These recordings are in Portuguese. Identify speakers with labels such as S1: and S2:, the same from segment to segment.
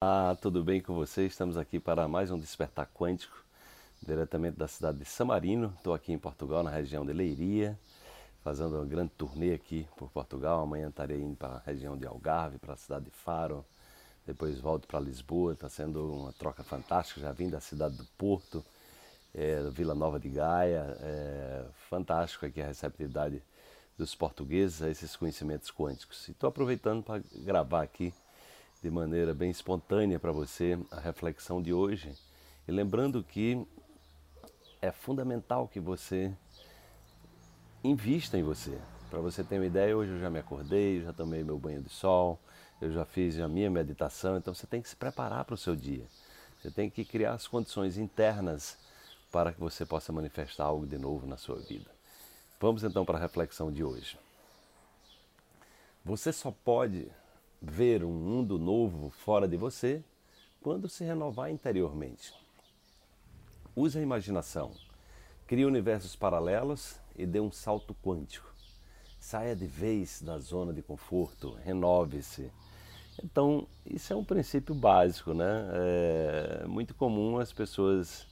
S1: Ah, tudo bem com vocês? Estamos aqui para mais um Despertar Quântico, diretamente da cidade de Samarino. Estou aqui em Portugal, na região de Leiria, fazendo uma grande turnê aqui por Portugal. Amanhã estarei indo para a região de Algarve, para a cidade de Faro. Depois volto para Lisboa. Está sendo uma troca fantástica. Já vim da cidade do Porto, é, Vila Nova de Gaia. É, fantástico aqui a receptividade dos portugueses a esses conhecimentos quânticos. Estou aproveitando para gravar aqui de maneira bem espontânea para você a reflexão de hoje. E lembrando que é fundamental que você invista em você. Para você ter uma ideia, hoje eu já me acordei, já tomei meu banho de sol, eu já fiz a minha meditação, então você tem que se preparar para o seu dia. Você tem que criar as condições internas para que você possa manifestar algo de novo na sua vida. Vamos então para a reflexão de hoje. Você só pode ver um mundo novo fora de você quando se renovar interiormente. Use a imaginação, crie universos paralelos e dê um salto quântico. Saia de vez da zona de conforto, renove-se. Então, isso é um princípio básico, né? É muito comum as pessoas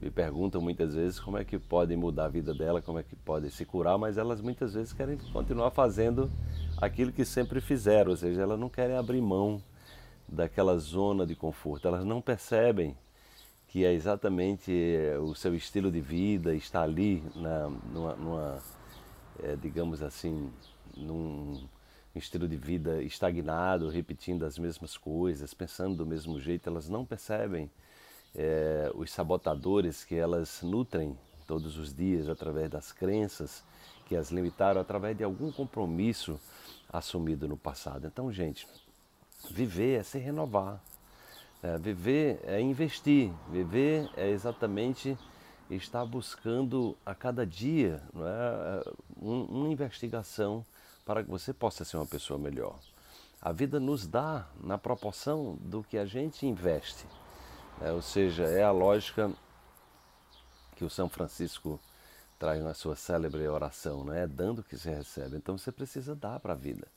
S1: me perguntam muitas vezes como é que podem mudar a vida dela, como é que podem se curar, mas elas muitas vezes querem continuar fazendo aquilo que sempre fizeram, ou seja, elas não querem abrir mão daquela zona de conforto, elas não percebem que é exatamente eh, o seu estilo de vida está ali na, numa, numa é, digamos assim, num estilo de vida estagnado, repetindo as mesmas coisas, pensando do mesmo jeito, elas não percebem é, os sabotadores que elas nutrem todos os dias através das crenças que as limitaram, através de algum compromisso assumido no passado. Então, gente, viver é se renovar. É, viver é investir. Viver é exatamente estar buscando a cada dia não é, um, uma investigação para que você possa ser uma pessoa melhor. A vida nos dá na proporção do que a gente investe. É, ou seja, é a lógica que o São Francisco traz na sua célebre oração, não é dando que se recebe. Então você precisa dar para a vida.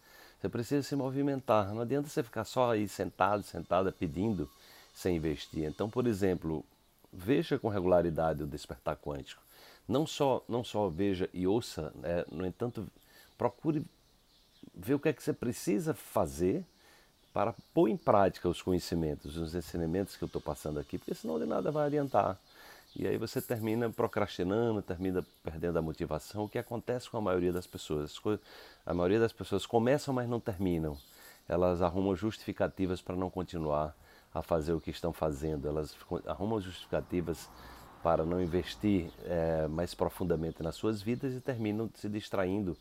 S1: Você precisa se movimentar. Não adianta você ficar só aí sentado, sentada pedindo sem investir. Então, por exemplo, veja com regularidade o despertar quântico. Não só, não só veja e ouça, né? no entanto, procure ver o que é que você precisa fazer para pôr em prática os conhecimentos, os ensinamentos que eu estou passando aqui, porque senão de nada vai adiantar. E aí você termina procrastinando, termina perdendo a motivação, o que acontece com a maioria das pessoas. A maioria das pessoas começam, mas não terminam. Elas arrumam justificativas para não continuar a fazer o que estão fazendo. Elas arrumam justificativas para não investir é, mais profundamente nas suas vidas e terminam se distraindo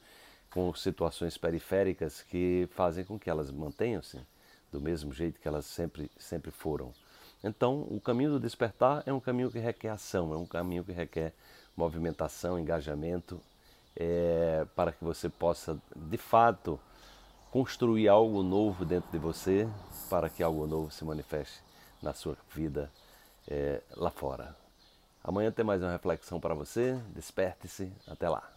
S1: com situações periféricas que fazem com que elas mantenham-se do mesmo jeito que elas sempre, sempre foram. Então, o caminho do despertar é um caminho que requer ação, é um caminho que requer movimentação, engajamento, é, para que você possa, de fato, construir algo novo dentro de você, para que algo novo se manifeste na sua vida é, lá fora. Amanhã tem mais uma reflexão para você. Desperte-se. Até lá.